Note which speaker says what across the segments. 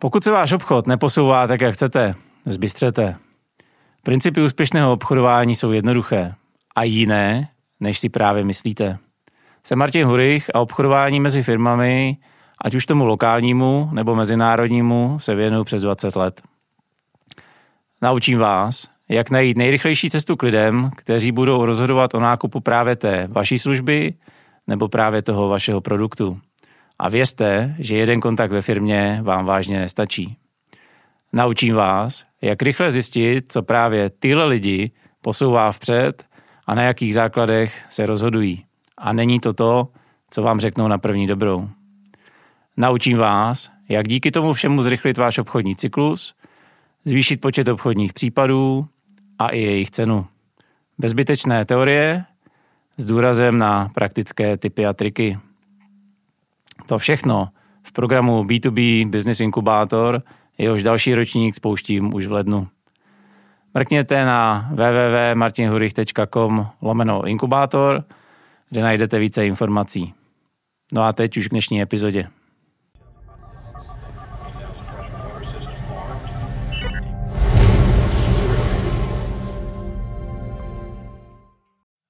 Speaker 1: Pokud se váš obchod neposouvá tak, jak chcete, zbystřete. Principy úspěšného obchodování jsou jednoduché a jiné, než si právě myslíte. Jsem Martin Hurich a obchodování mezi firmami, ať už tomu lokálnímu nebo mezinárodnímu, se věnuju přes 20 let. Naučím vás, jak najít nejrychlejší cestu k lidem, kteří budou rozhodovat o nákupu právě té vaší služby nebo právě toho vašeho produktu. A věřte, že jeden kontakt ve firmě vám vážně nestačí. Naučím vás, jak rychle zjistit, co právě tyhle lidi posouvá vpřed a na jakých základech se rozhodují. A není to to, co vám řeknou na první dobrou. Naučím vás, jak díky tomu všemu zrychlit váš obchodní cyklus, zvýšit počet obchodních případů a i jejich cenu. Bezbytečné teorie s důrazem na praktické typy a triky. To všechno v programu B2B Business Inkubator, jehož další ročník spouštím už v lednu. Mrkněte na www.martinhurich.com lomeno inkubátor, kde najdete více informací. No a teď už k dnešní epizodě.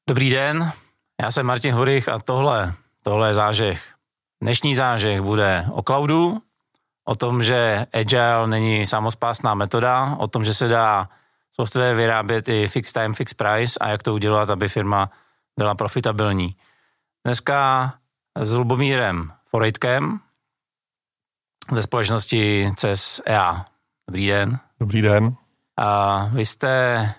Speaker 1: Dobrý den, já jsem Martin Hurich a tohle, tohle je zážeh. Dnešní zážeh bude o cloudu, o tom, že Agile není samospásná metoda, o tom, že se dá software vyrábět i fixed time, fixed price a jak to udělat, aby firma byla profitabilní. Dneska s Lubomírem Forejtkem ze společnosti CES EA. Dobrý den.
Speaker 2: Dobrý den.
Speaker 1: A vy jste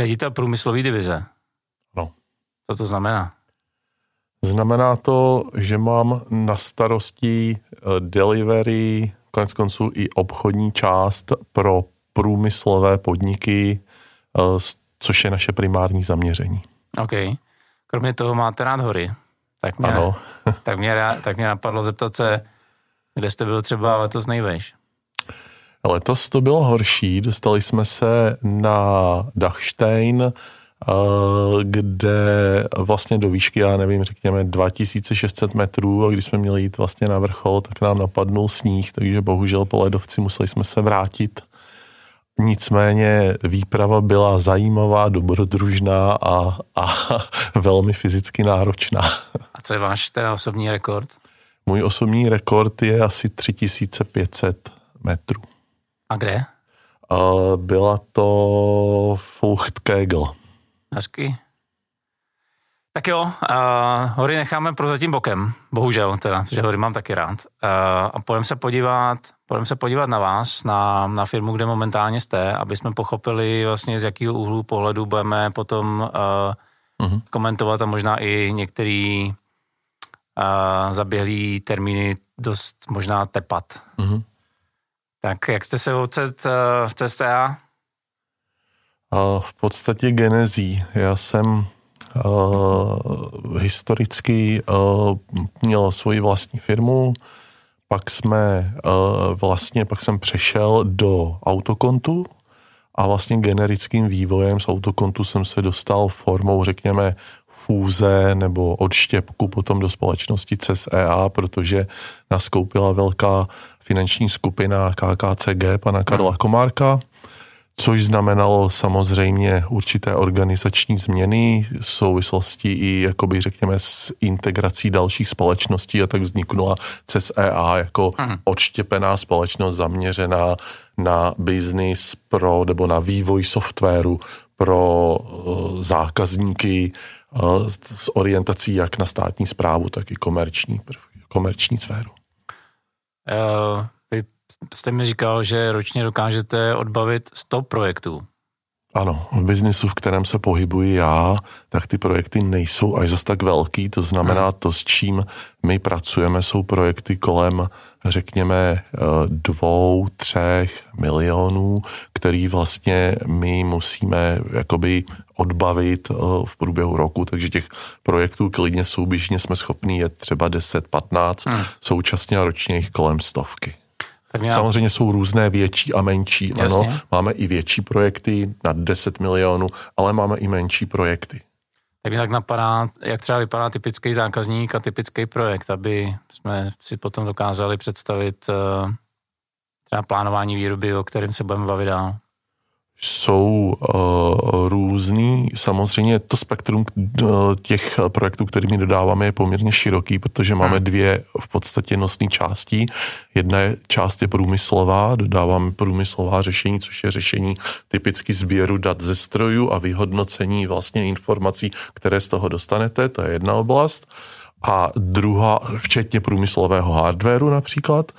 Speaker 1: ředitel průmyslové divize.
Speaker 2: No.
Speaker 1: Co to znamená?
Speaker 2: Znamená to, že mám na starosti eh, delivery, konec konců i obchodní část pro průmyslové podniky, eh, což je naše primární zaměření.
Speaker 1: OK. Kromě toho máte rád hory. Tak mě,
Speaker 2: ano.
Speaker 1: tak mě, tak mě napadlo zeptat se, kde jste byl třeba letos nejvejš?
Speaker 2: Letos to bylo horší. Dostali jsme se na Dachstein, kde vlastně do výšky, já nevím, řekněme 2600 metrů a když jsme měli jít vlastně na vrchol, tak nám napadnul sníh, takže bohužel po ledovci museli jsme se vrátit. Nicméně výprava byla zajímavá, dobrodružná a, a velmi fyzicky náročná.
Speaker 1: A co je váš teda osobní rekord?
Speaker 2: Můj osobní rekord je asi 3500 metrů.
Speaker 1: A kde?
Speaker 2: Byla to Fuchtkegel.
Speaker 1: Hezky. Tak jo, uh, hory necháme prozatím bokem, bohužel teda, že hory mám taky rád. Uh, a půjdeme se podívat, půjdeme se podívat na vás, na, na firmu, kde momentálně jste, aby jsme pochopili vlastně z jakého úhlu pohledu budeme potom uh, uh-huh. komentovat a možná i některý uh, zaběhlý termíny dost možná tepat. Uh-huh. Tak jak jste se ocet uh, v CSTA?
Speaker 2: V podstatě genezí. Já jsem uh, historicky uh, měl svoji vlastní firmu, pak jsme uh, vlastně, pak jsem přešel do autokontu a vlastně generickým vývojem z autokontu jsem se dostal formou, řekněme, fúze nebo odštěpku potom do společnosti CESEA, protože naskoupila velká finanční skupina KKCG pana Karla Komárka což znamenalo samozřejmě určité organizační změny v souvislosti i, jakoby řekněme, s integrací dalších společností a tak vzniknula CESEA jako Aha. odštěpená společnost zaměřená na biznis pro, nebo na vývoj softwaru pro uh, zákazníky uh, s orientací jak na státní zprávu, tak i komerční, komerční sféru.
Speaker 1: Uh, jste mi říkal, že ročně dokážete odbavit 100 projektů.
Speaker 2: Ano, v biznisu, v kterém se pohybuji já, tak ty projekty nejsou až zas tak velký, to znamená to, s čím my pracujeme, jsou projekty kolem, řekněme, eh, dvou, třech milionů, který vlastně my musíme jakoby odbavit eh, v průběhu roku, takže těch projektů klidně souběžně jsme schopni je třeba 10, 15, hmm. současně ročně jich kolem stovky. Měla... Samozřejmě jsou různé větší a menší. Jasně. Ano, máme i větší projekty na 10 milionů, ale máme i menší projekty.
Speaker 1: Tak mě tak napadá, jak třeba vypadá typický zákazník a typický projekt, aby jsme si potom dokázali představit uh, třeba plánování výroby, o kterém se budeme bavit dál
Speaker 2: jsou uh, různý. Samozřejmě to spektrum uh, těch projektů, kterými dodáváme, je poměrně široký, protože máme hmm. dvě v podstatě nosné části. Jedna je, část je průmyslová, dodáváme průmyslová řešení, což je řešení typicky sběru dat ze strojů a vyhodnocení vlastně informací, které z toho dostanete, to je jedna oblast. A druhá, včetně průmyslového hardwareu například.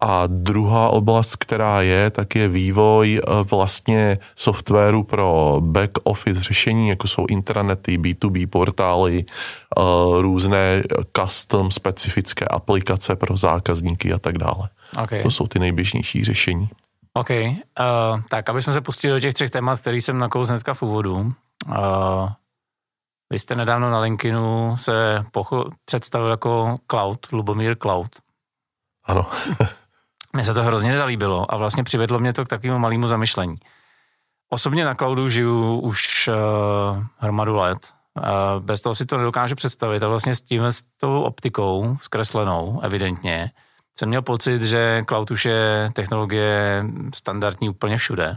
Speaker 2: A druhá oblast, která je, tak je vývoj eh, vlastně softwaru pro back office řešení, jako jsou intranety, B2B portály, eh, různé custom specifické aplikace pro zákazníky a tak dále. Okay. To jsou ty nejběžnější řešení.
Speaker 1: OK, uh, tak aby jsme se pustili do těch třech témat, který jsem nakous hnedka v úvodu. Uh, vy jste nedávno na LinkedInu se pocho- představil jako Cloud, Lubomír Cloud.
Speaker 2: Ano.
Speaker 1: Mně se to hrozně zalíbilo a vlastně přivedlo mě to k takovému malému zamyšlení. Osobně na cloudu žiju už uh, hromadu let. Uh, bez toho si to nedokážu představit a vlastně s tím, s tou optikou zkreslenou, evidentně, jsem měl pocit, že cloud už je technologie standardní úplně všude.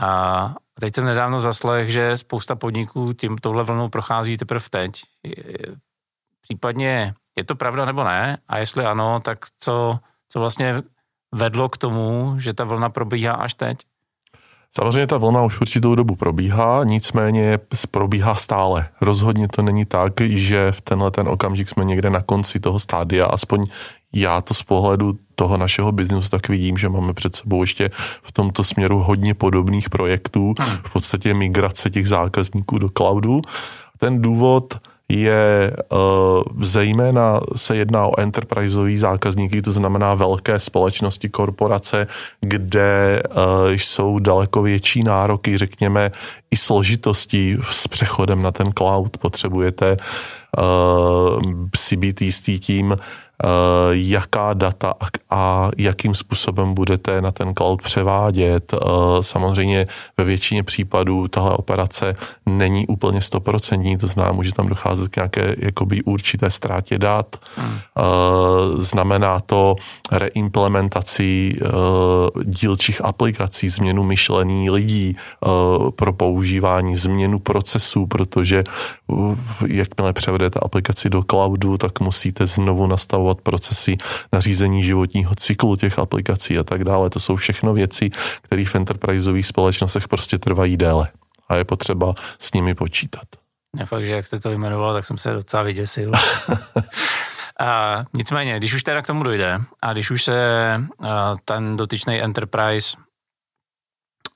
Speaker 1: A teď jsem nedávno zaslech, že spousta podniků tím touhle vlnou prochází teprve teď. Případně je to pravda nebo ne? A jestli ano, tak co, co vlastně vedlo k tomu, že ta vlna probíhá až teď?
Speaker 2: Samozřejmě ta vlna už určitou dobu probíhá, nicméně probíhá stále. Rozhodně to není tak, že v tenhle ten okamžik jsme někde na konci toho stádia, aspoň já to z pohledu toho našeho biznesu tak vidím, že máme před sebou ještě v tomto směru hodně podobných projektů, v podstatě migrace těch zákazníků do cloudu. Ten důvod, je uh, zejména se jedná o enterpriseový zákazníky, to znamená velké společnosti, korporace, kde uh, jsou daleko větší nároky, řekněme, i složitosti s přechodem na ten cloud. Potřebujete uh, si být jistý tím, Eh, jaká data a jakým způsobem budete na ten cloud převádět. Eh, samozřejmě ve většině případů tahle operace není úplně stoprocentní, to znamená, může tam docházet k nějaké jakoby určité ztrátě dat. Hmm. Eh, znamená to reimplementaci dílčích aplikací, změnu myšlení lidí pro používání, změnu procesů, protože jakmile převedete aplikaci do cloudu, tak musíte znovu nastavovat procesy na řízení životního cyklu těch aplikací a tak dále. To jsou všechno věci, které v enterpriseových společnostech prostě trvají déle a je potřeba s nimi počítat.
Speaker 1: Je fakt, že jak jste to jmenoval, tak jsem se docela vyděsil. a, nicméně, když už teda k tomu dojde a když už se a, ten dotyčný enterprise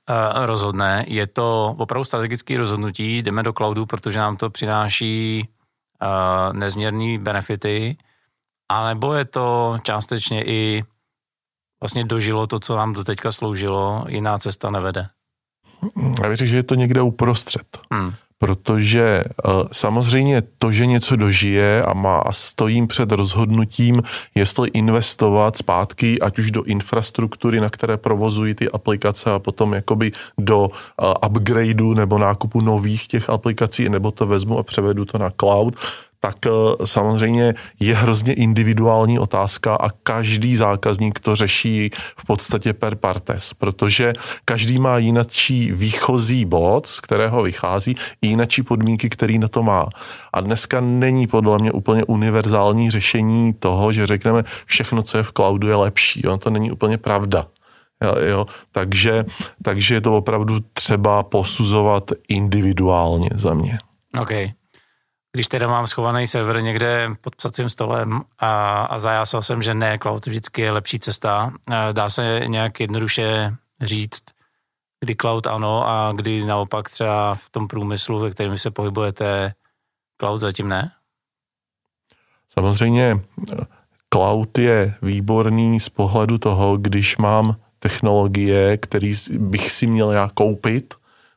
Speaker 1: a, rozhodne, je to opravdu strategické rozhodnutí, jdeme do cloudu, protože nám to přináší a, nezměrný benefity, anebo je to částečně i vlastně dožilo to, co nám do teďka sloužilo, jiná cesta nevede?
Speaker 2: Já věřím, že je to někde uprostřed. Hmm. Protože uh, samozřejmě to, že něco dožije a má a stojím před rozhodnutím, jestli investovat zpátky, ať už do infrastruktury, na které provozují ty aplikace a potom jakoby do uh, upgradeu nebo nákupu nových těch aplikací, nebo to vezmu a převedu to na cloud, tak eh, samozřejmě je hrozně individuální otázka a každý zákazník to řeší v podstatě per partes, protože každý má jinačí výchozí bod, z kterého vychází, i jinačí podmínky, který na to má. A dneska není podle mě úplně univerzální řešení toho, že řekneme, všechno, co je v cloudu, je lepší. Ono to není úplně pravda. Jo, jo. Takže, takže je to opravdu třeba posuzovat individuálně za mě.
Speaker 1: Okay když teda mám schovaný server někde pod psacím stolem a, a zajásal jsem, že ne, cloud vždycky je lepší cesta, dá se nějak jednoduše říct, kdy cloud ano a kdy naopak třeba v tom průmyslu, ve kterém se pohybujete, cloud zatím ne?
Speaker 2: Samozřejmě cloud je výborný z pohledu toho, když mám technologie, který bych si měl já koupit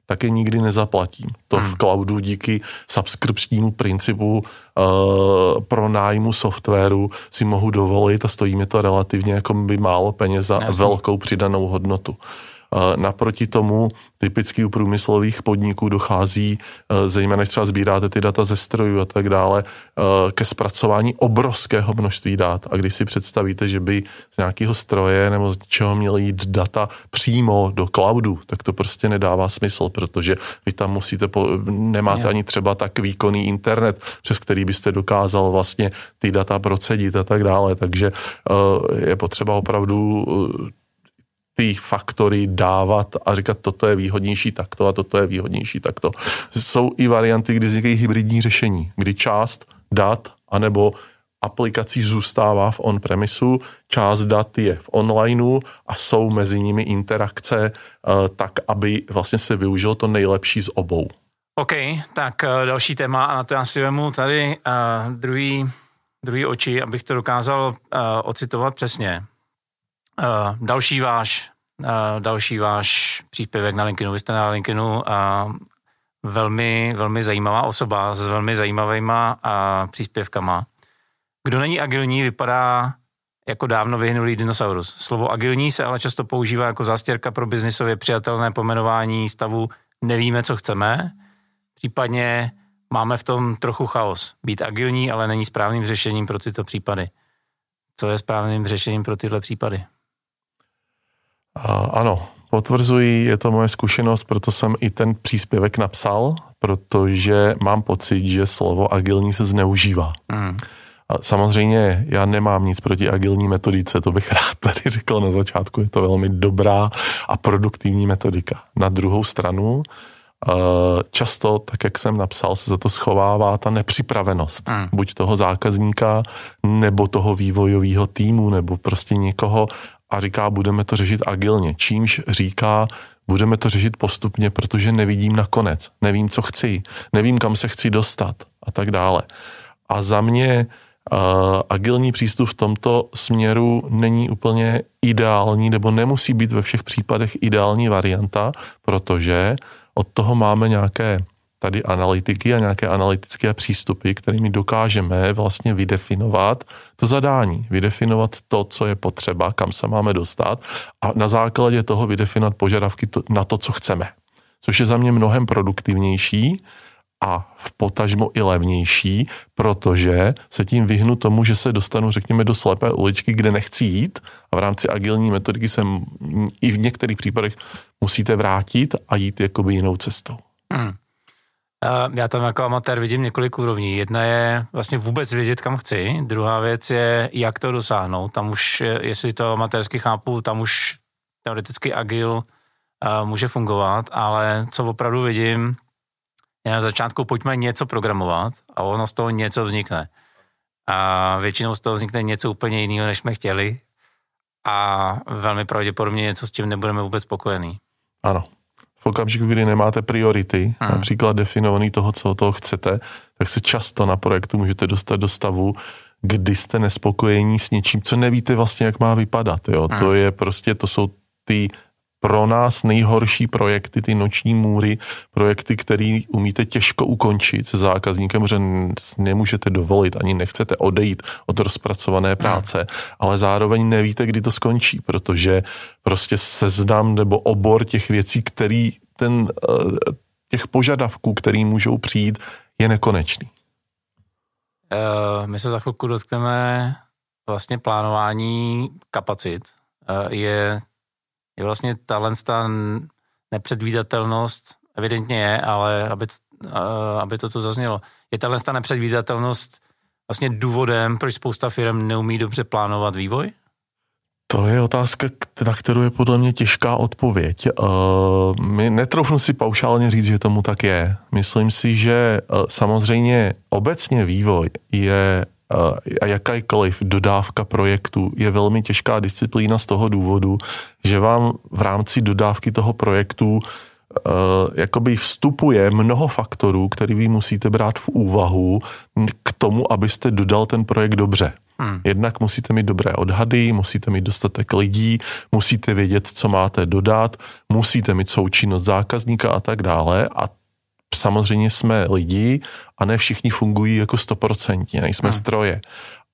Speaker 2: tak je nikdy nezaplatím. To hmm. v cloudu díky subskripčnímu principu uh, pro nájmu softwaru si mohu dovolit a stojí mi to relativně jako by málo peněz za Jasný. velkou přidanou hodnotu. Naproti tomu typicky u průmyslových podniků dochází, zejména než třeba sbíráte ty data ze strojů a tak dále, ke zpracování obrovského množství dat. A když si představíte, že by z nějakého stroje nebo z čeho měly jít data přímo do cloudu, tak to prostě nedává smysl, protože vy tam musíte, po, nemáte ani třeba tak výkonný internet, přes který byste dokázal vlastně ty data procedit a tak dále. Takže je potřeba opravdu ty faktory dávat a říkat, toto je výhodnější takto a toto je výhodnější takto. Jsou i varianty, kdy vznikají hybridní řešení, kdy část dat anebo aplikací zůstává v on-premisu, část dat je v onlineu a jsou mezi nimi interakce eh, tak, aby vlastně se využilo to nejlepší z obou.
Speaker 1: OK, tak eh, další téma a na to já si vemu tady uh, druhý, druhý oči, abych to dokázal uh, ocitovat přesně. Uh, další váš, uh, další váš příspěvek na LinkedInu. Vy jste na LinkedInu uh, velmi, velmi zajímavá osoba s velmi zajímavýma uh, příspěvkama. Kdo není agilní, vypadá jako dávno vyhnulý dinosaurus. Slovo agilní se ale často používá jako zástěrka pro biznisově přijatelné pomenování stavu nevíme, co chceme, případně máme v tom trochu chaos. Být agilní, ale není správným řešením pro tyto případy. Co je správným řešením pro tyhle případy?
Speaker 2: Ano, potvrzuji, je to moje zkušenost, proto jsem i ten příspěvek napsal, protože mám pocit, že slovo agilní se zneužívá. Mm. A samozřejmě já nemám nic proti agilní metodice, to bych rád tady řekl na začátku, je to velmi dobrá a produktivní metodika. Na druhou stranu, eh, často, tak jak jsem napsal, se za to schovává ta nepřipravenost. Mm. Buď toho zákazníka, nebo toho vývojového týmu, nebo prostě někoho, a říká, budeme to řešit agilně. Čímž říká, budeme to řešit postupně, protože nevidím na konec, nevím, co chci, nevím, kam se chci dostat a tak dále. A za mě uh, agilní přístup v tomto směru není úplně ideální, nebo nemusí být ve všech případech ideální varianta, protože od toho máme nějaké tady analytiky a nějaké analytické přístupy, kterými dokážeme vlastně vydefinovat to zadání, vydefinovat to, co je potřeba, kam se máme dostat a na základě toho vydefinovat požadavky na to, co chceme. Což je za mě mnohem produktivnější a v potažmo i levnější, protože se tím vyhnu tomu, že se dostanu, řekněme, do slepé uličky, kde nechci jít a v rámci agilní metodiky se i v některých případech musíte vrátit a jít jakoby jinou cestou. Hmm.
Speaker 1: Já tam jako amatér vidím několik úrovní. Jedna je vlastně vůbec vědět, kam chci. Druhá věc je, jak to dosáhnout. Tam už, jestli to amatérsky chápu, tam už teoreticky agil může fungovat, ale co opravdu vidím, je na začátku pojďme něco programovat a ono z toho něco vznikne. A většinou z toho vznikne něco úplně jiného, než jsme chtěli a velmi pravděpodobně něco, s čím nebudeme vůbec spokojení.
Speaker 2: Ano v okamžiku, kdy nemáte priority, hmm. například definovaný toho, co toho chcete, tak se často na projektu můžete dostat do stavu, kdy jste nespokojení s něčím, co nevíte vlastně, jak má vypadat. Jo? Hmm. To je prostě, to jsou ty pro nás nejhorší projekty, ty noční můry, projekty, které umíte těžko ukončit se zákazníkem, že nemůžete dovolit, ani nechcete odejít od rozpracované práce, hmm. ale zároveň nevíte, kdy to skončí, protože prostě seznam nebo obor těch věcí, který ten, eh, těch požadavků, který můžou přijít, je nekonečný.
Speaker 1: Uh, my se za chvilku dotkneme vlastně plánování kapacit. Uh, je je vlastně tahle ta nepředvídatelnost, evidentně je, ale aby, aby to tu zaznělo, je tahle ta nepředvídatelnost vlastně důvodem, proč spousta firm neumí dobře plánovat vývoj?
Speaker 2: To je otázka, na kterou je podle mě těžká odpověď. Uh, my netroufnu si paušálně říct, že tomu tak je. Myslím si, že uh, samozřejmě obecně vývoj je a jakákoliv dodávka projektu je velmi těžká disciplína z toho důvodu, že vám v rámci dodávky toho projektu uh, jakoby vstupuje mnoho faktorů, který vy musíte brát v úvahu k tomu, abyste dodal ten projekt dobře. Hmm. Jednak musíte mít dobré odhady, musíte mít dostatek lidí, musíte vědět, co máte dodat, musíte mít součinnost zákazníka a tak dále. A samozřejmě jsme lidi a ne všichni fungují jako stoprocentně, nejsme hmm. stroje.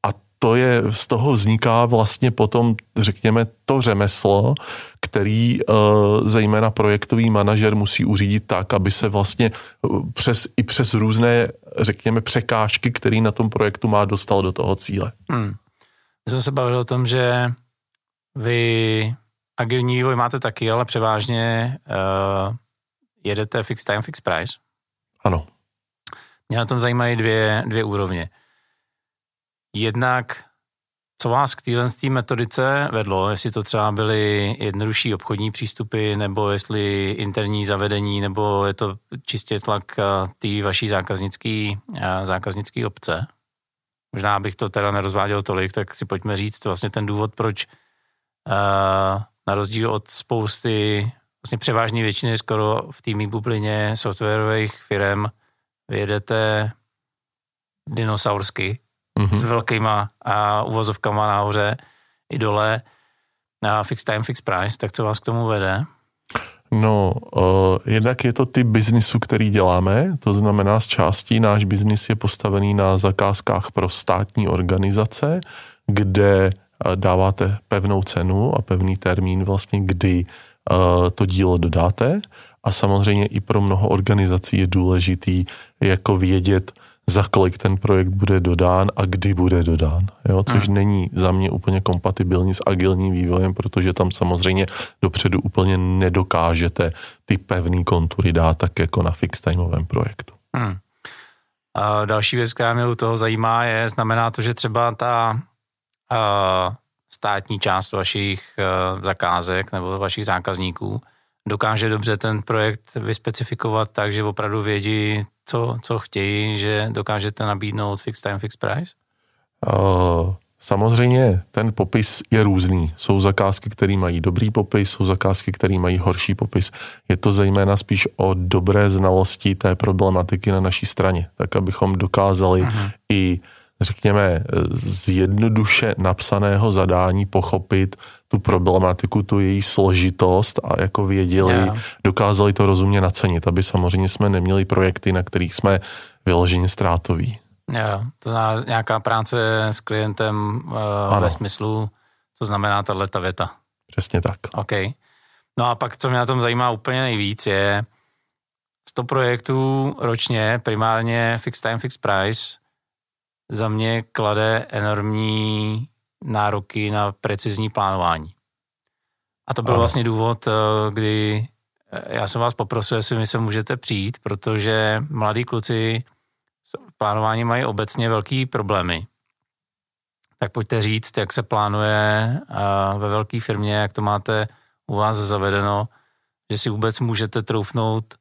Speaker 2: A to je, z toho vzniká vlastně potom, řekněme, to řemeslo, který uh, zejména projektový manažer musí uřídit tak, aby se vlastně přes, i přes různé, řekněme, překážky, který na tom projektu má, dostal do toho cíle. Hmm.
Speaker 1: My jsme se bavili o tom, že vy agilní vývoj máte taky, ale převážně uh, jedete fixed time, fixed price.
Speaker 2: Ano.
Speaker 1: Mě na tom zajímají dvě, dvě úrovně. Jednak, co vás k téhle metodice vedlo, jestli to třeba byly jednodušší obchodní přístupy, nebo jestli interní zavedení, nebo je to čistě tlak eh, té vaší zákaznické eh, zákaznický obce. Možná bych to teda nerozváděl tolik, tak si pojďme říct vlastně ten důvod, proč uh, na rozdíl od spousty, vlastně převážně většiny skoro v týmí bublině softwarových firm vyjedete dinosaursky mm-hmm. s velkýma a uvozovkama nahoře i dole a fixed time, fixed price, tak co vás k tomu vede?
Speaker 2: No, uh, jednak je to typ biznisu, který děláme, to znamená z částí náš biznis je postavený na zakázkách pro státní organizace, kde dáváte pevnou cenu a pevný termín vlastně, kdy to dílo dodáte a samozřejmě i pro mnoho organizací je důležitý jako vědět, za kolik ten projekt bude dodán a kdy bude dodán. Jo? Což hmm. není za mě úplně kompatibilní s agilním vývojem, protože tam samozřejmě dopředu úplně nedokážete ty pevné kontury dát tak jako na fixed timeovém projektu. Hmm.
Speaker 1: A další věc, která mě u toho zajímá, je, znamená to, že třeba ta uh, státní část vašich uh, zakázek nebo vašich zákazníků dokáže dobře ten projekt vyspecifikovat tak, že opravdu vědí, co, co chtějí, že dokážete nabídnout fixed time, fixed price?
Speaker 2: Uh, samozřejmě ten popis je různý. Jsou zakázky, které mají dobrý popis, jsou zakázky, které mají horší popis. Je to zejména spíš o dobré znalosti té problematiky na naší straně, tak abychom dokázali uh-huh. i řekněme, z jednoduše napsaného zadání pochopit tu problematiku, tu její složitost a jako věděli, yeah. dokázali to rozumně nacenit, aby samozřejmě jsme neměli projekty, na kterých jsme vyloženě ztrátoví.
Speaker 1: Jo, to znamená nějaká práce s klientem uh, ve smyslu, co znamená tato věta.
Speaker 2: Přesně tak.
Speaker 1: OK. No a pak, co mě na tom zajímá úplně nejvíc, je 100 projektů ročně, primárně fixed time, fixed price, za mě klade enormní nároky na precizní plánování. A to byl ano. vlastně důvod, eh, kdy eh, já jsem vás poprosil, jestli mi se můžete přijít, protože mladí kluci v plánování mají obecně velký problémy. Tak pojďte říct, jak se plánuje eh, ve velké firmě, jak to máte u vás zavedeno, že si vůbec můžete troufnout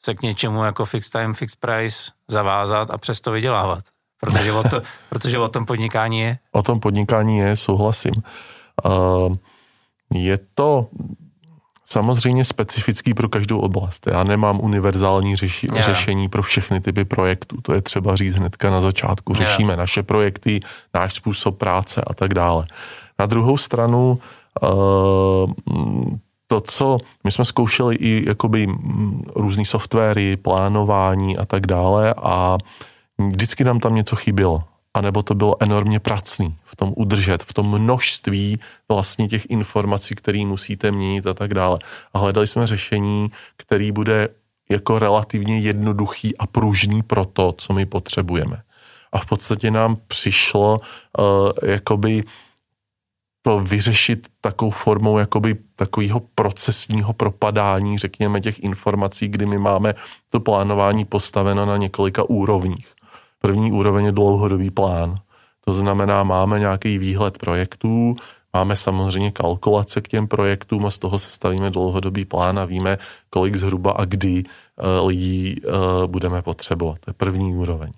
Speaker 1: se k něčemu jako fixed time, fixed price zavázat a přesto vydělávat. Protože o, to, protože o tom podnikání je.
Speaker 2: O tom podnikání je, souhlasím. Uh, je to samozřejmě specifický pro každou oblast. Já nemám univerzální řeši, yeah. řešení pro všechny typy projektů. To je třeba říct hnedka na začátku. Řešíme yeah. naše projekty, náš způsob práce a tak dále. Na druhou stranu uh, to, co my jsme zkoušeli i jakoby různý softwary, plánování a tak dále a vždycky nám tam něco chybělo. A nebo to bylo enormně pracný v tom udržet, v tom množství vlastně těch informací, které musíte měnit a tak dále. A hledali jsme řešení, který bude jako relativně jednoduchý a pružný pro to, co my potřebujeme. A v podstatě nám přišlo uh, jakoby to vyřešit takovou formou jakoby takového procesního propadání, řekněme, těch informací, kdy my máme to plánování postaveno na několika úrovních. První úroveň je dlouhodobý plán. To znamená, máme nějaký výhled projektů, máme samozřejmě kalkulace k těm projektům a z toho se stavíme dlouhodobý plán a víme, kolik zhruba a kdy uh, lidí uh, budeme potřebovat. To je první úroveň.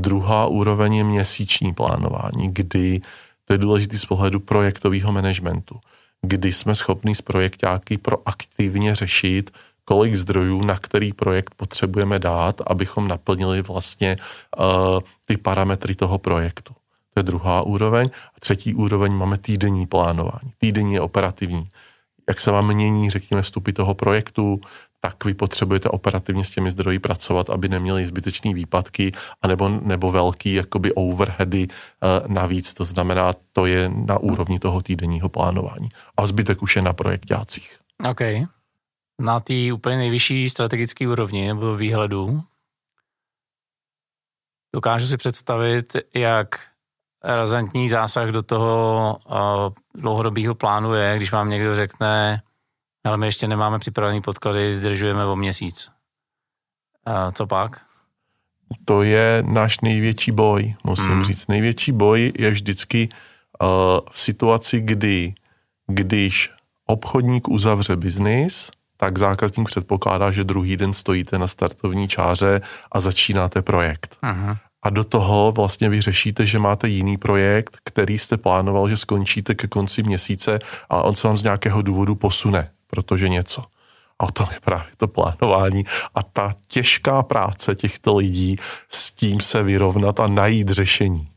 Speaker 2: Druhá úroveň je měsíční plánování, kdy to je důležité z pohledu projektového managementu, kdy jsme schopni z projektáky proaktivně řešit, kolik zdrojů na který projekt potřebujeme dát, abychom naplnili vlastně uh, ty parametry toho projektu. To je druhá úroveň. A třetí úroveň máme týdenní plánování. Týdenní je operativní. jak se vám mění, řekněme, vstupy toho projektu, tak vy potřebujete operativně s těmi zdroji pracovat, aby neměli zbytečné výpadky anebo, nebo velký jakoby overheady uh, navíc. To znamená, to je na úrovni toho týdenního plánování. A zbytek už je na projektácích.
Speaker 1: OK. Na té úplně nejvyšší strategické úrovni nebo výhledu dokážu si představit, jak razantní zásah do toho uh, dlouhodobého plánu je, když vám někdo řekne, ale my ještě nemáme připravený podklady, zdržujeme o měsíc. A co pak?
Speaker 2: To je náš největší boj, musím hmm. říct. Největší boj je vždycky uh, v situaci, kdy, když obchodník uzavře biznis, tak zákazník předpokládá, že druhý den stojíte na startovní čáře a začínáte projekt. Uh-huh a do toho vlastně vy řešíte, že máte jiný projekt, který jste plánoval, že skončíte ke konci měsíce a on se vám z nějakého důvodu posune, protože něco. A o tom je právě to plánování a ta těžká práce těchto lidí s tím se vyrovnat a najít řešení.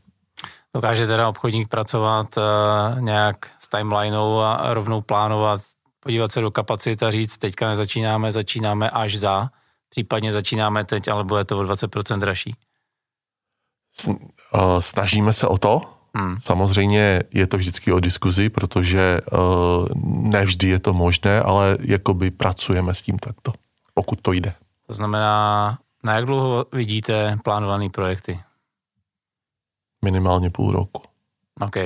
Speaker 1: Dokáže teda obchodník pracovat uh, nějak s timelineou a rovnou plánovat, podívat se do kapacit a říct, teďka nezačínáme, začínáme až za, případně začínáme teď, ale bude to o 20% dražší.
Speaker 2: Snažíme se o to. Hmm. Samozřejmě je to vždycky o diskuzi, protože uh, nevždy je to možné, ale jakoby pracujeme s tím takto, pokud to jde.
Speaker 1: To znamená, na jak dlouho vidíte plánované projekty?
Speaker 2: Minimálně půl roku.
Speaker 1: OK.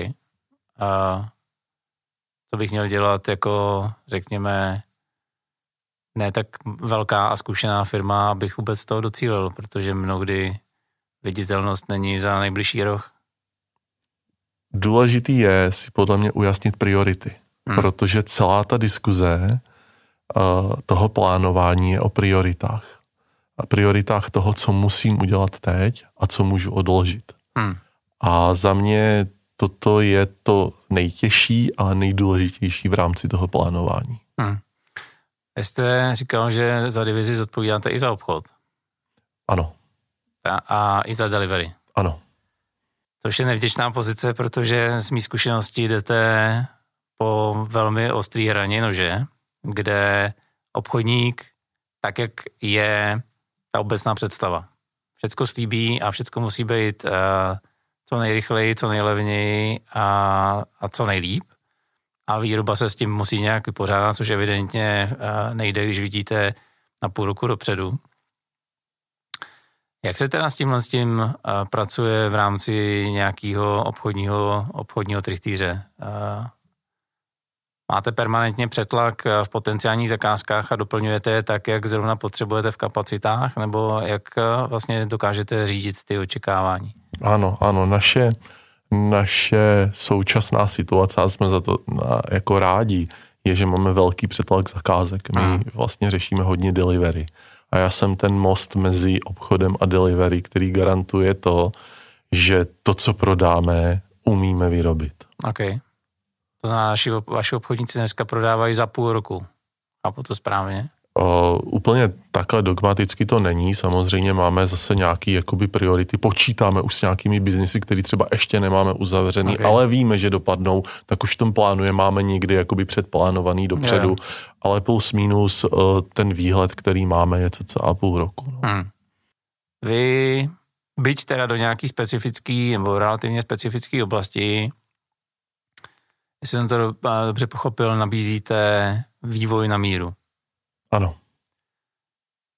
Speaker 1: A co bych měl dělat jako, řekněme, ne tak velká a zkušená firma, abych vůbec toho docílil, protože mnohdy viditelnost není za nejbližší rok?
Speaker 2: Důležitý je si podle mě ujasnit priority, hmm. protože celá ta diskuze uh, toho plánování je o prioritách. A prioritách toho, co musím udělat teď a co můžu odložit. Hmm. A za mě toto je to nejtěžší a nejdůležitější v rámci toho plánování. Hmm.
Speaker 1: Jste říkal, že za divizi zodpovídáte i za obchod.
Speaker 2: Ano
Speaker 1: a, a i za delivery.
Speaker 2: Ano.
Speaker 1: Což je nevděčná pozice, protože z mý zkušeností jdete po velmi ostrý hraně nože, kde obchodník, tak jak je ta obecná představa. Všecko slíbí a všecko musí být uh, co nejrychleji, co nejlevněji a, a co nejlíp. A výroba se s tím musí nějak vypořádat, což evidentně uh, nejde, když vidíte na půl roku dopředu. Jak se teda s tímhle s tím uh, pracuje v rámci nějakého obchodního, obchodního trichtýře? Uh, máte permanentně přetlak v potenciálních zakázkách a doplňujete je tak, jak zrovna potřebujete v kapacitách, nebo jak vlastně dokážete řídit ty očekávání?
Speaker 2: Ano, ano, naše, naše současná situace, a jsme za to jako rádi, je, že máme velký přetlak zakázek. My hmm. vlastně řešíme hodně delivery a já jsem ten most mezi obchodem a delivery, který garantuje to, že to, co prodáme, umíme vyrobit.
Speaker 1: OK. To znamená, vaši obchodníci dneska prodávají za půl roku. A to správně?
Speaker 2: Uh, úplně takhle dogmaticky to není. Samozřejmě máme zase nějaké jakoby priority. Počítáme už s nějakými biznisy, které třeba ještě nemáme uzavřený, okay. ale víme, že dopadnou, tak už v tom plánuje máme někdy jakoby předplánovaný dopředu. Yeah. Ale plus minus uh, ten výhled, který máme, je cca půl roku. No. Hmm.
Speaker 1: Vy, byť teda do nějaký specifický nebo relativně specifický oblasti, jestli jsem to dobře pochopil, nabízíte vývoj na míru.
Speaker 2: Ano.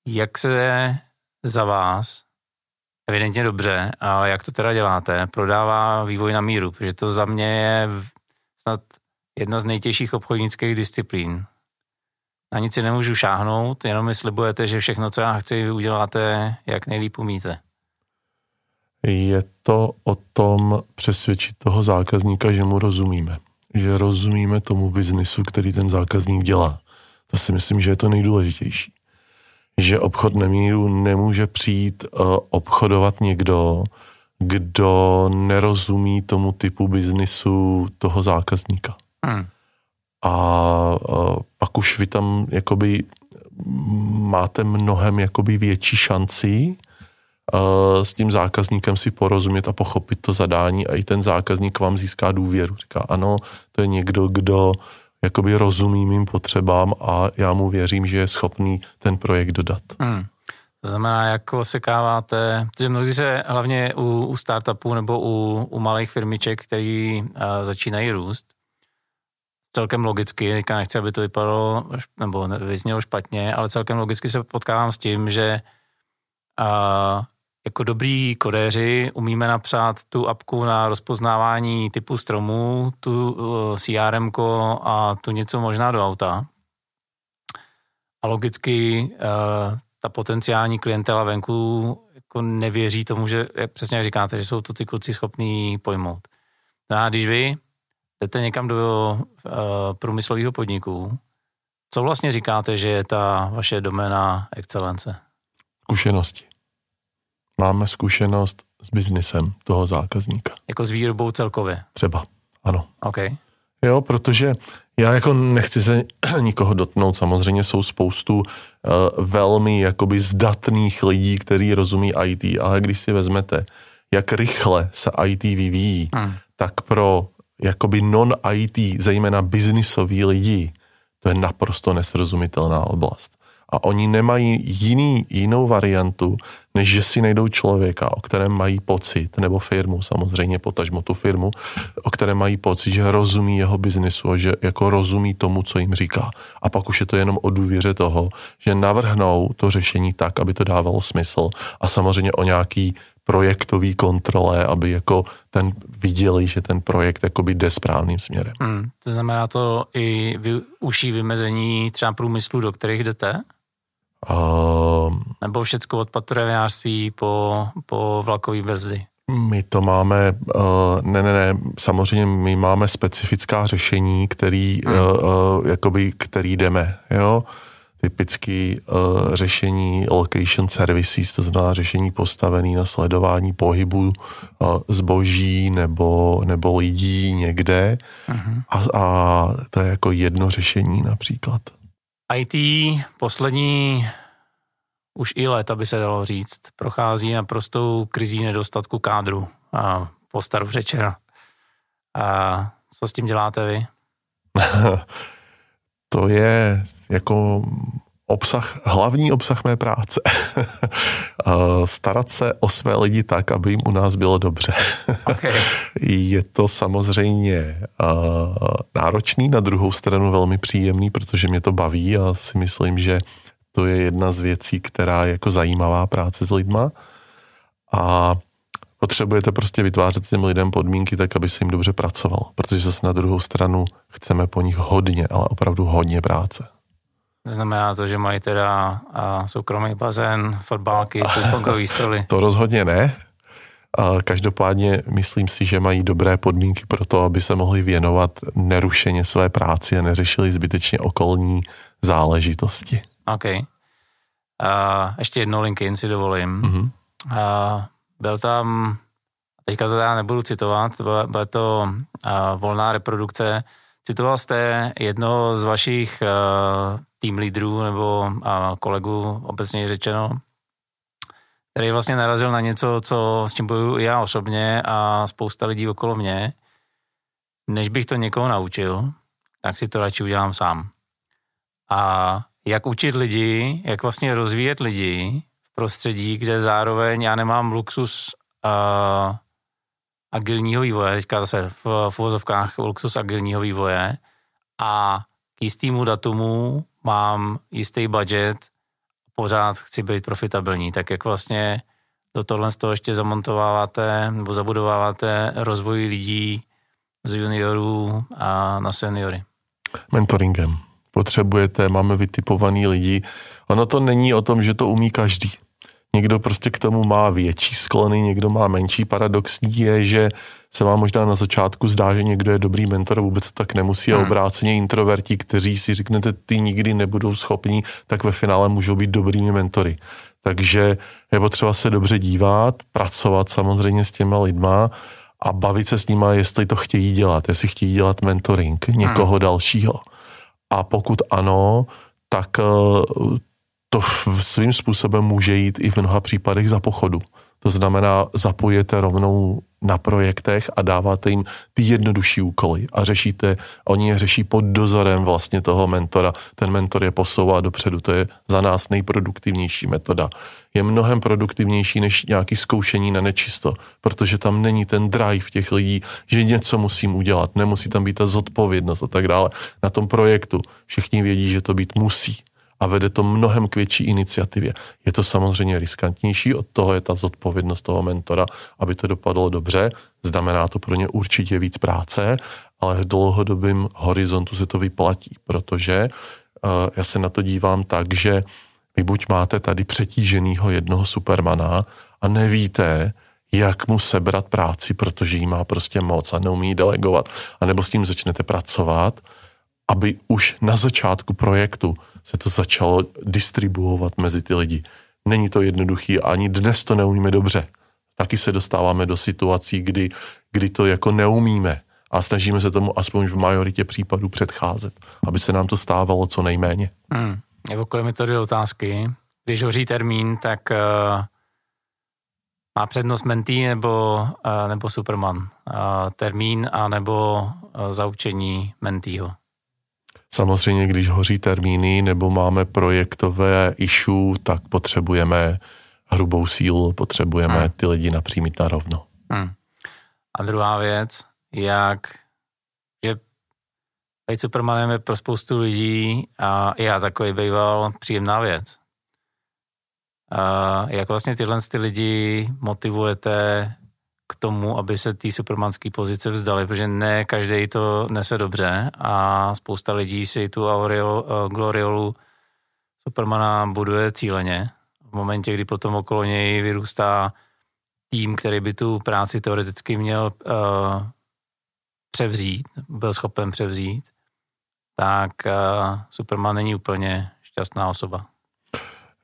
Speaker 1: Jak se za vás, evidentně dobře, ale jak to teda děláte, prodává vývoj na míru? Protože to za mě je snad jedna z nejtěžších obchodnických disciplín. Na nic si nemůžu šáhnout, jenom mi slibujete, že všechno, co já chci, uděláte, jak nejlíp umíte.
Speaker 2: Je to o tom přesvědčit toho zákazníka, že mu rozumíme. Že rozumíme tomu biznisu, který ten zákazník dělá. To si myslím, že je to nejdůležitější. Že obchod nemíru nemůže přijít uh, obchodovat někdo, kdo nerozumí tomu typu biznisu toho zákazníka. Hmm. A uh, pak už vy tam jakoby máte mnohem jakoby větší šanci uh, s tím zákazníkem si porozumět a pochopit to zadání a i ten zákazník vám získá důvěru. Říká, ano, to je někdo, kdo jakoby rozumí mým potřebám a já mu věřím, že je schopný ten projekt dodat.
Speaker 1: Hmm. To znamená, jak osekáváte, že mnohdy se hlavně u, u startupů nebo u, u malých firmiček, který uh, začínají růst, celkem logicky, teďka nechci, aby to vypadalo nebo vyznělo špatně, ale celkem logicky se potkávám s tím, že uh, jako dobrý kodéři umíme napsat tu apku na rozpoznávání typu stromů, tu uh, CRM a tu něco možná do auta. A logicky uh, ta potenciální klientela venku jako nevěří tomu, že přesně jak říkáte, že jsou to ty kluci schopní pojmout. No a když vy jdete někam do uh, průmyslového podniku, co vlastně říkáte, že je ta vaše doména excelence?
Speaker 2: Zkušenosti. Máme zkušenost s biznisem toho zákazníka.
Speaker 1: Jako s výrobou celkově?
Speaker 2: Třeba, ano.
Speaker 1: OK.
Speaker 2: Jo, protože já jako nechci se nikoho dotknout, samozřejmě jsou spoustu uh, velmi jakoby zdatných lidí, kteří rozumí IT, ale když si vezmete, jak rychle se IT vyvíjí, hmm. tak pro jakoby non-IT, zejména biznisový lidi, to je naprosto nesrozumitelná oblast a oni nemají jiný, jinou variantu, než že si najdou člověka, o kterém mají pocit, nebo firmu samozřejmě, potažmo tu firmu, o kterém mají pocit, že rozumí jeho biznisu a že jako rozumí tomu, co jim říká. A pak už je to jenom o důvěře toho, že navrhnou to řešení tak, aby to dávalo smysl a samozřejmě o nějaký projektový kontrole, aby jako ten viděli, že ten projekt jakoby jde správným směrem.
Speaker 1: Hmm, to znamená to i vy, uší vymezení třeba průmyslu, do kterých jdete? Uh, Nebo všecko od patrovinářství po, po vlakový brzdy?
Speaker 2: My to máme, uh, ne, ne, ne, samozřejmě my máme specifická řešení, který, uh, uh, jakoby, který jdeme, jo. Typicky uh, řešení location services, to znamená řešení postavený na sledování pohybu uh, zboží nebo, nebo lidí někde. Uh-huh. A, a to je jako jedno řešení například.
Speaker 1: IT poslední už i let, aby se dalo říct, prochází naprostou krizí nedostatku kádru a postaru řečeno. A co s tím děláte vy?
Speaker 2: to je jako obsah, hlavní obsah mé práce. Starat se o své lidi tak, aby jim u nás bylo dobře.
Speaker 1: Okay.
Speaker 2: Je to samozřejmě náročný, na druhou stranu velmi příjemný, protože mě to baví a si myslím, že to je jedna z věcí, která je jako zajímavá práce s lidma. A potřebujete prostě vytvářet těm lidem podmínky tak, aby se jim dobře pracoval, protože zase na druhou stranu chceme po nich hodně, ale opravdu hodně práce.
Speaker 1: Znamená to, že mají teda a, soukromý bazén, fotbálky, pingpongový stoly?
Speaker 2: To rozhodně ne. A každopádně myslím si, že mají dobré podmínky pro to, aby se mohli věnovat nerušeně své práci a neřešili zbytečně okolní záležitosti.
Speaker 1: OK. A ještě jednou LinkedIn si dovolím. Mm-hmm. A byl tam, teďka to já nebudu citovat, byla to volná reprodukce. Citoval jste jedno z vašich uh, tým lídrů nebo a, kolegů, obecně řečeno, který vlastně narazil na něco, co, s čím bojuju já osobně a spousta lidí okolo mě. Než bych to někoho naučil, tak si to radši udělám sám. A jak učit lidi, jak vlastně rozvíjet lidi v prostředí, kde zároveň já nemám luxus uh, agilního vývoje, teďka zase v, v uvozovkách luxus agilního vývoje a k jistému datumu mám jistý budget, pořád chci být profitabilní, tak jak vlastně do tohle z toho ještě zamontováváte nebo zabudováváte rozvoj lidí z juniorů a na seniory?
Speaker 2: Mentoringem potřebujete, máme vytipovaný lidi. Ono to není o tom, že to umí každý. Někdo prostě k tomu má větší sklony, někdo má menší. Paradoxní je, že se vám možná na začátku zdá, že někdo je dobrý mentor, vůbec to tak nemusí. Hmm. A obráceně introverti, kteří si řeknete, ty nikdy nebudou schopní, tak ve finále můžou být dobrými mentory. Takže je potřeba se dobře dívat, pracovat samozřejmě s těma lidma a bavit se s nima, jestli to chtějí dělat, jestli chtějí dělat mentoring někoho hmm. dalšího. A pokud ano, tak eh, to svým způsobem může jít i v mnoha případech za pochodu. To znamená, zapojete rovnou na projektech a dáváte jim ty jednodušší úkoly a řešíte, oni je řeší pod dozorem vlastně toho mentora. Ten mentor je posouvá dopředu, to je za nás nejproduktivnější metoda. Je mnohem produktivnější než nějaký zkoušení na nečisto, protože tam není ten drive těch lidí, že něco musím udělat, nemusí tam být ta zodpovědnost a tak dále. Na tom projektu všichni vědí, že to být musí a vede to mnohem k větší iniciativě. Je to samozřejmě riskantnější, od toho je ta zodpovědnost toho mentora, aby to dopadlo dobře. Znamená to pro ně určitě víc práce, ale v dlouhodobém horizontu se to vyplatí, protože uh, já se na to dívám tak, že vy buď máte tady přetíženýho jednoho supermana a nevíte, jak mu sebrat práci, protože jí má prostě moc a neumí delegovat, anebo s tím začnete pracovat, aby už na začátku projektu se to začalo distribuovat mezi ty lidi. Není to jednoduchý, ani dnes to neumíme dobře. Taky se dostáváme do situací, kdy, kdy to jako neumíme a snažíme se tomu aspoň v majoritě případů předcházet, aby se nám to stávalo co nejméně.
Speaker 1: Hmm. Evokuje mi to dvě otázky. Když hoří termín, tak uh, má přednost Mentý nebo, uh, nebo Superman? Uh, termín a nebo uh, zaučení Mentýho?
Speaker 2: Samozřejmě, když hoří termíny nebo máme projektové issue, tak potřebujeme hrubou sílu, potřebujeme hmm. ty lidi napřímit na rovno. Hmm.
Speaker 1: A druhá věc, jak že být Supermanem je pro spoustu lidí a já takový býval příjemná věc. A jak vlastně tyhle ty lidi motivujete k tomu, aby se té supermanské pozice vzdali, protože ne každý to nese dobře a spousta lidí si tu aureol, uh, gloriolu Supermana buduje cíleně. V momentě, kdy potom okolo něj vyrůstá tým, který by tu práci teoreticky měl uh, převzít, byl schopen převzít, tak uh, Superman není úplně šťastná osoba.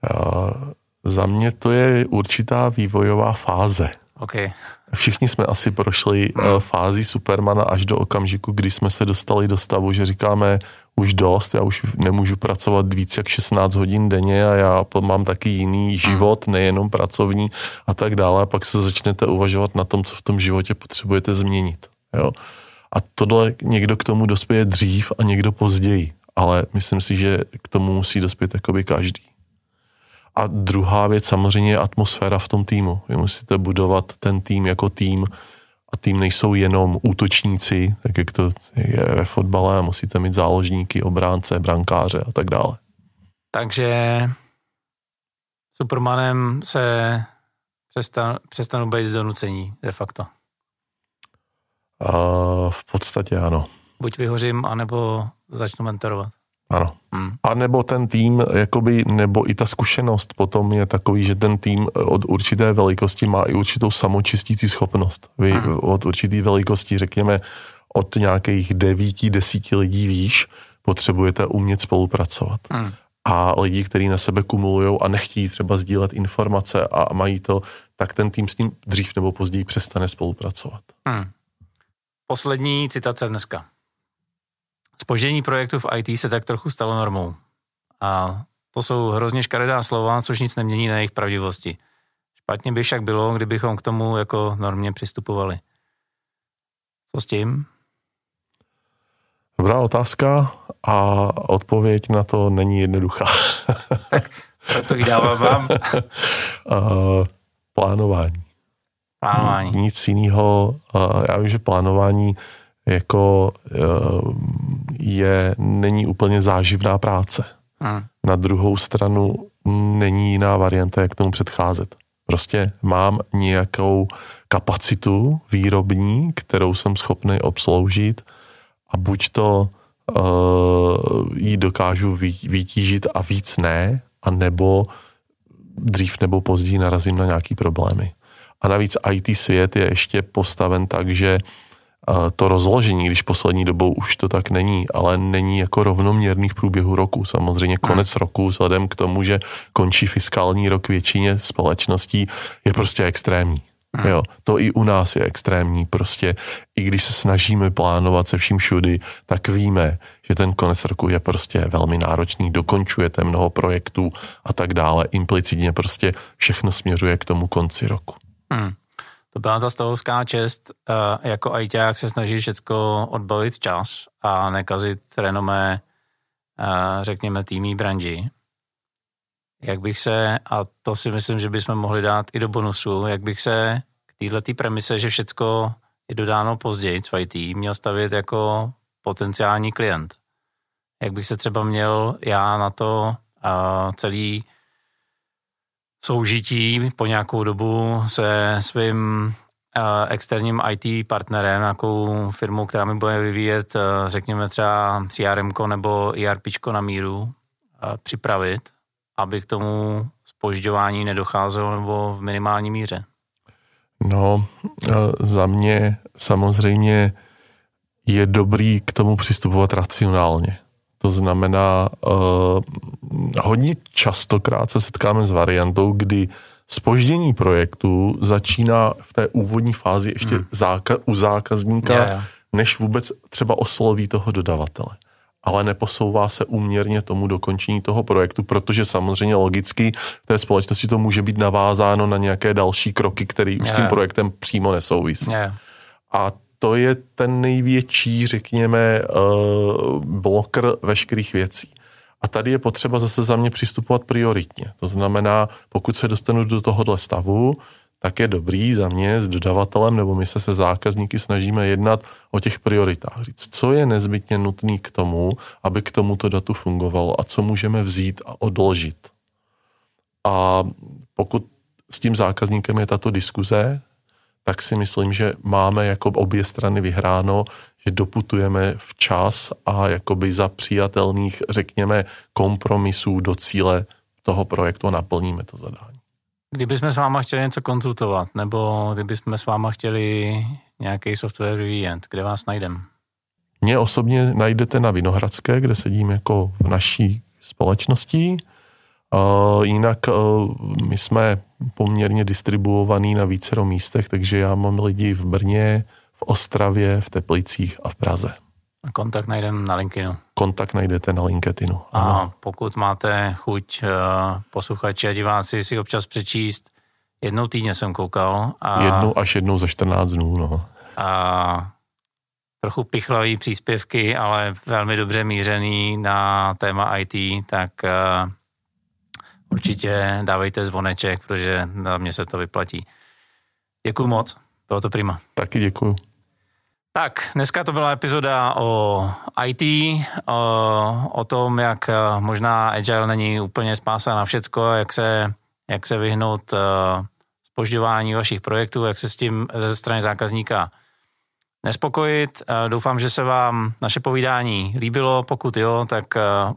Speaker 2: Uh, za mě to je určitá vývojová fáze.
Speaker 1: Okay.
Speaker 2: Všichni jsme asi prošli uh, fázi Supermana až do okamžiku, kdy jsme se dostali do stavu, že říkáme už dost, já už nemůžu pracovat víc jak 16 hodin denně a já mám taky jiný život, nejenom pracovní a tak dále. A pak se začnete uvažovat na tom, co v tom životě potřebujete změnit. Jo? A tohle někdo k tomu dospěje dřív a někdo později. Ale myslím si, že k tomu musí dospět jakoby každý. A druhá věc samozřejmě je atmosféra v tom týmu. Vy musíte budovat ten tým jako tým a tým nejsou jenom útočníci, tak jak to je ve fotbale, musíte mít záložníky, obránce, brankáře a tak dále.
Speaker 1: Takže Supermanem se přestan, přestanu být z donucení de facto.
Speaker 2: Uh, v podstatě ano.
Speaker 1: Buď vyhořím, anebo začnu mentorovat.
Speaker 2: Ano. Hmm. A nebo ten tým, jakoby, nebo i ta zkušenost potom je takový, že ten tým od určité velikosti má i určitou samočistící schopnost. Vy hmm. od určité velikosti, řekněme, od nějakých devíti, desíti lidí výš, potřebujete umět spolupracovat. Hmm. A lidi, kteří na sebe kumulují a nechtějí třeba sdílet informace a mají to, tak ten tým s ním dřív nebo později přestane spolupracovat. Hmm.
Speaker 1: Poslední citace dneska. Spoždění projektu v IT se tak trochu stalo normou. A to jsou hrozně škaredá slova, což nic nemění na jejich pravdivosti. Špatně by však bylo, kdybychom k tomu jako normě přistupovali. Co s tím?
Speaker 2: Dobrá otázka a odpověď na to není jednoduchá.
Speaker 1: tak proto ji dávám vám.
Speaker 2: uh, plánování.
Speaker 1: Plánování.
Speaker 2: Nic jiného. Uh, já vím, že plánování jako eh, je, není úplně záživná práce. Na druhou stranu není jiná varianta, jak tomu předcházet. Prostě mám nějakou kapacitu výrobní, kterou jsem schopný obsloužit a buď to uh, ji dokážu vytížit a víc ne, a nebo dřív nebo později narazím na nějaký problémy. A navíc IT svět je ještě postaven tak, že uh, to rozložení, když poslední dobou už to tak není, ale není jako rovnoměrný v průběhu roku. Samozřejmě konec hmm. roku vzhledem k tomu, že končí fiskální rok většině společností, je prostě extrémní. Hmm. Jo, to i u nás je extrémní. Prostě i když se snažíme plánovat se vším všudy, tak víme, že ten konec roku je prostě velmi náročný, dokončujete mnoho projektů a tak dále. Implicitně prostě všechno směřuje k tomu konci roku. Hmm
Speaker 1: To byla ta stavovská čest, uh, jako ajťák se snaží všechno odbavit čas a nekazit renomé, uh, řekněme, týmí branži. Jak bych se, a to si myslím, že bychom mohli dát i do bonusu, jak bych se k této premise, že všecko je dodáno později IT, měl stavět jako potenciální klient. Jak bych se třeba měl já na to uh, celý soužití po nějakou dobu se svým uh, externím IT partnerem, nějakou firmou, která mi bude vyvíjet, uh, řekněme třeba CRM nebo ERP na míru, uh, připravit, aby k tomu spožďování nedocházelo nebo v minimální míře.
Speaker 2: No, za mě samozřejmě je dobrý k tomu přistupovat racionálně. To znamená, uh, hodně častokrát se setkáme s variantou, kdy spoždění projektu začíná v té úvodní fázi ještě hmm. záka- u zákazníka, yeah, yeah. než vůbec třeba osloví toho dodavatele. Ale neposouvá se úměrně tomu dokončení toho projektu, protože samozřejmě logicky v té společnosti to může být navázáno na nějaké další kroky, které yeah. s tím projektem přímo nesouvisí. Yeah. A to je ten největší, řekněme, eh, blokr veškerých věcí. A tady je potřeba zase za mě přistupovat prioritně. To znamená, pokud se dostanu do tohohle stavu, tak je dobrý za mě s dodavatelem, nebo my se se zákazníky snažíme jednat o těch prioritách. Říct, co je nezbytně nutný k tomu, aby k tomuto datu fungovalo a co můžeme vzít a odložit. A pokud s tím zákazníkem je tato diskuze, tak si myslím, že máme jako obě strany vyhráno, že doputujeme včas a jakoby za přijatelných, řekněme, kompromisů do cíle toho projektu a naplníme to zadání.
Speaker 1: Kdybychom s váma chtěli něco konzultovat, nebo kdybychom s váma chtěli nějaký software vyvíjet, kde vás najdeme?
Speaker 2: Mě osobně najdete na Vinohradské, kde sedím jako v naší společnosti. Uh, jinak uh, my jsme poměrně distribuovaný na vícero místech, takže já mám lidi v Brně, v Ostravě, v Teplicích a v Praze.
Speaker 1: A kontakt najdeme na LinkedInu.
Speaker 2: Kontakt najdete na LinkedInu.
Speaker 1: Ano. A pokud máte chuť uh, posluchači a diváci si občas přečíst, jednou týdně jsem koukal.
Speaker 2: A, jednou až jednou za 14 dnů, no.
Speaker 1: A trochu pichlavý příspěvky, ale velmi dobře mířený na téma IT, tak uh, určitě dávejte zvoneček, protože na mě se to vyplatí. Děkuji moc, bylo to prima.
Speaker 2: Taky děkuji.
Speaker 1: Tak, dneska to byla epizoda o IT, o, o tom, jak možná Agile není úplně spása na všecko, jak se, jak se vyhnout uh, spožďování vašich projektů, jak se s tím ze strany zákazníka nespokojit. Uh, doufám, že se vám naše povídání líbilo, pokud jo, tak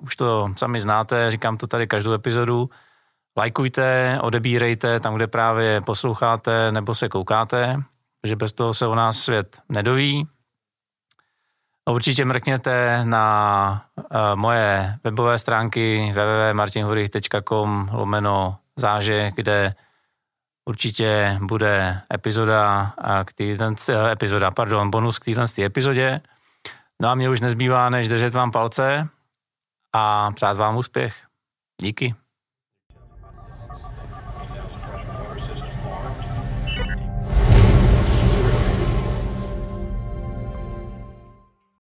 Speaker 1: už to sami znáte, říkám to tady každou epizodu. Lajkujte, odebírejte tam, kde právě posloucháte nebo se koukáte, protože bez toho se o nás svět nedoví. Určitě mrkněte na uh, moje webové stránky www.martinhurich.com lomeno záže, kde určitě bude epizoda, k týden, eh, epizoda, pardon, bonus k této epizodě. No a mě už nezbývá, než držet vám palce a přát vám úspěch. Díky.